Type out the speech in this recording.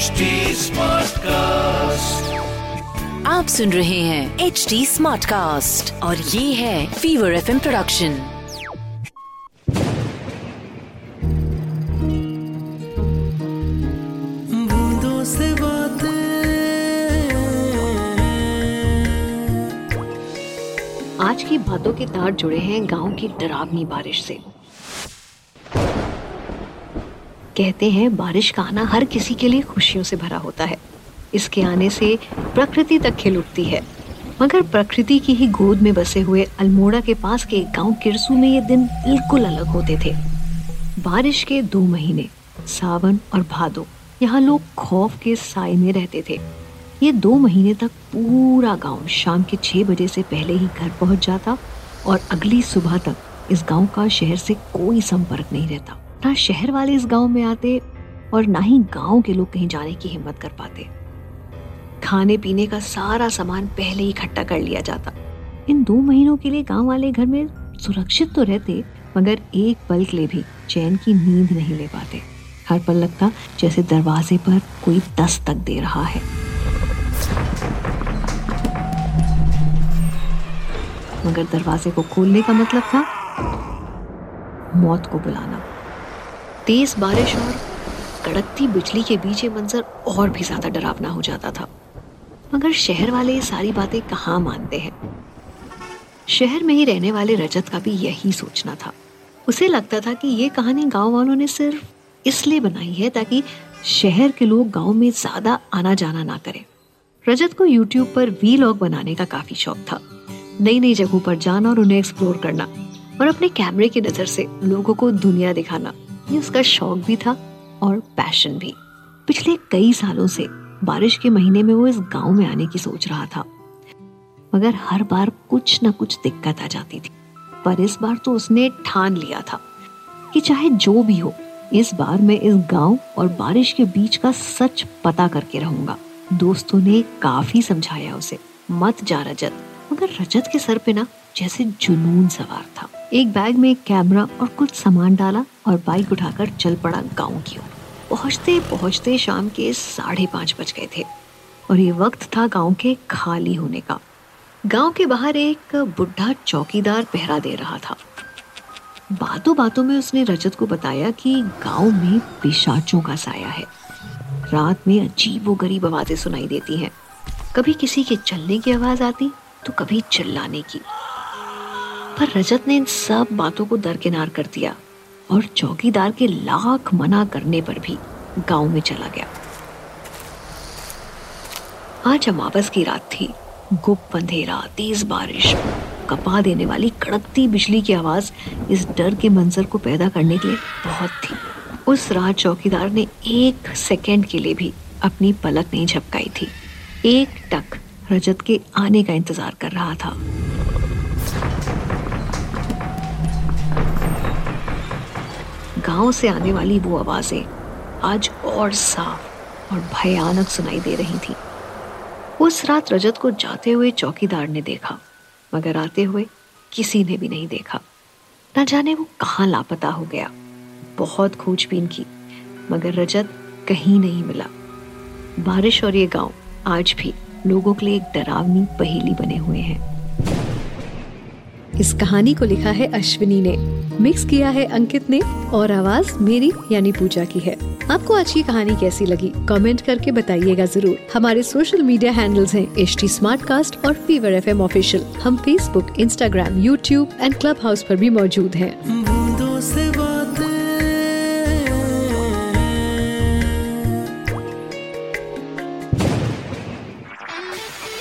HD Smartcast. आप सुन रहे हैं एच डी स्मार्ट कास्ट और ये है फीवर एफ़ प्रोडक्शन बूंदों से बातें आज की बातों के तार जुड़े हैं गाँव की डरावनी बारिश से। कहते हैं, बारिश का आना हर किसी के लिए खुशियों से भरा होता है। इसके आने से प्रकृति तक खिल उठती है। मगर प्रकृति की ही गोद में बसे हुए अल्मोड़ा के पास के गाँव किरसू में ये दिन बिल्कुल अलग होते थे। बारिश के दो महीने, सावन और भादो, यहाँ लोग खौफ के साय में रहते थे। ये दो महीने तक पूरा गाँव शाम के छह बजे से पहले ही घर पहुँच जाता और अगली सुबह तक इस गाँव का शहर से कोई संपर्क नहीं रहता। ना शहर वाले इस गाँव में आते और ना ही गाँव के लोग कहीं जाने की हिम्मत कर पाते। खाने पीने का सारा सामान पहले ही इकट्ठा कर लिया जाता। इन दो महीनों के लिए गाँव वाले घर में सुरक्षित तो रहते, मगर एक पल के लिए भी चैन की नींद नहीं ले पाते। हर पल लगता जैसे दरवाजे पर कोई दस्तक दे रहा है। मगर दरवाजे को खोलने का मतलब था मौत को बुलाना। तेज बारिश और कड़कती बिजली के बीच ये मंजर और भी ज़्यादा डरावना हो जाता था। मगर शहर वाले ये सारी बातें कहाँ मानते हैं? शहर में ही रहने वाले रजत का भी यही सोचना था। उसे लगता था कि ये कहानी गाँव वालों ने सिर्फ़ इसलिए बनाई है ताकि शहर के लोग गाँव में ज़्यादा आना जाना ना करें। रजत को यूट्यूब पर वीलॉग बनाने का काफ़ी शौक था। नई नई जगहों पर जाना और उन्हें एक्सप्लोर करना और अपने कैमरे की नज़र से लोगों को दुनिया दिखाना। ये उसका शौक भी था और पैशन भी। पिछले कई सालों से बारिश के महीने में वो इस गाँव में आने की सोच रहा था। मगर हर बार कुछ ना कुछ दिक्कत आ जाती थी। पर इस बार तो उसने ठान लिया था कि चाहे जो भी हो, इस बार मैं इस गाँव और बारिश के बीच का सच पता करके रहूँगा। दोस्तों ने काफ़ी समझाया उसे, मत जा रजत मगर रजत के सर पे ना जैसे जुनून सवार था। एक बैग में एक कैमरा और कुछ सामान डाला और बाइक उठाकर चल पड़ा गाँव की ओर। पहुँचते पहुँचते शाम के साढ़े पाँच बज गए थे और ये वक्त था गाँव के खाली होने का। गाँव के बाहर एक बुढ़ा चौकीदार पहरा दे रहा था। बातों बातों में उसने रजत को बताया कि गाँव में पिशाचों का साया है। रात में अजीब व गरीब आवाज़ें सुनाई देती हैं। कभी किसी के चलने की आवाज़ आती तो कभी चिल्लाने की। पर रजत ने इन सब बातों को दरकिनार कर दिया और चौकीदार के लाख मना करने पर भी गाँव में चला गया। आज अमावस की रात थी। गुप्त अंधेरा, तेज बारिश, कपा देने वाली कड़कती बिजली की आवाज़ इस डर के मंजर को पैदा करने के लिए बहुत थी। उस रात चौकीदार ने एक सेकंड के लिए भी अपनी पलक नहीं झपकाई थी। एक टक रजत के आने का इंतज़ार कर रहा था। गाँव से आने वाली वो आवाज़ें आज और साफ़ और भयानक सुनाई दे रही थी। उस रात रजत को जाते हुए चौकीदार ने देखा, मगर आते हुए किसी ने भी नहीं देखा। न जाने वो कहाँ लापता हो गया। बहुत खोजबीन की, मगर रजत कहीं नहीं मिला। बारिश और ये गाँव आज भी लोगों के लिए एक डरावनी पहेली बने हुए हैं। इस कहानी को लिखा है अश्विनी ने, मिक्स किया है अंकित ने, और आवाज़ मेरी यानी पूजा की है। आपको आज की कहानी कैसी लगी? कमेंट करके बताइएगा ज़रूर। हमारे सोशल मीडिया हैंडल्स हैं एच टी और फीवर एफ़ एम ऑफिशियल। हम Facebook, Instagram, YouTube and Clubhouse पर भी मौजूद हैं।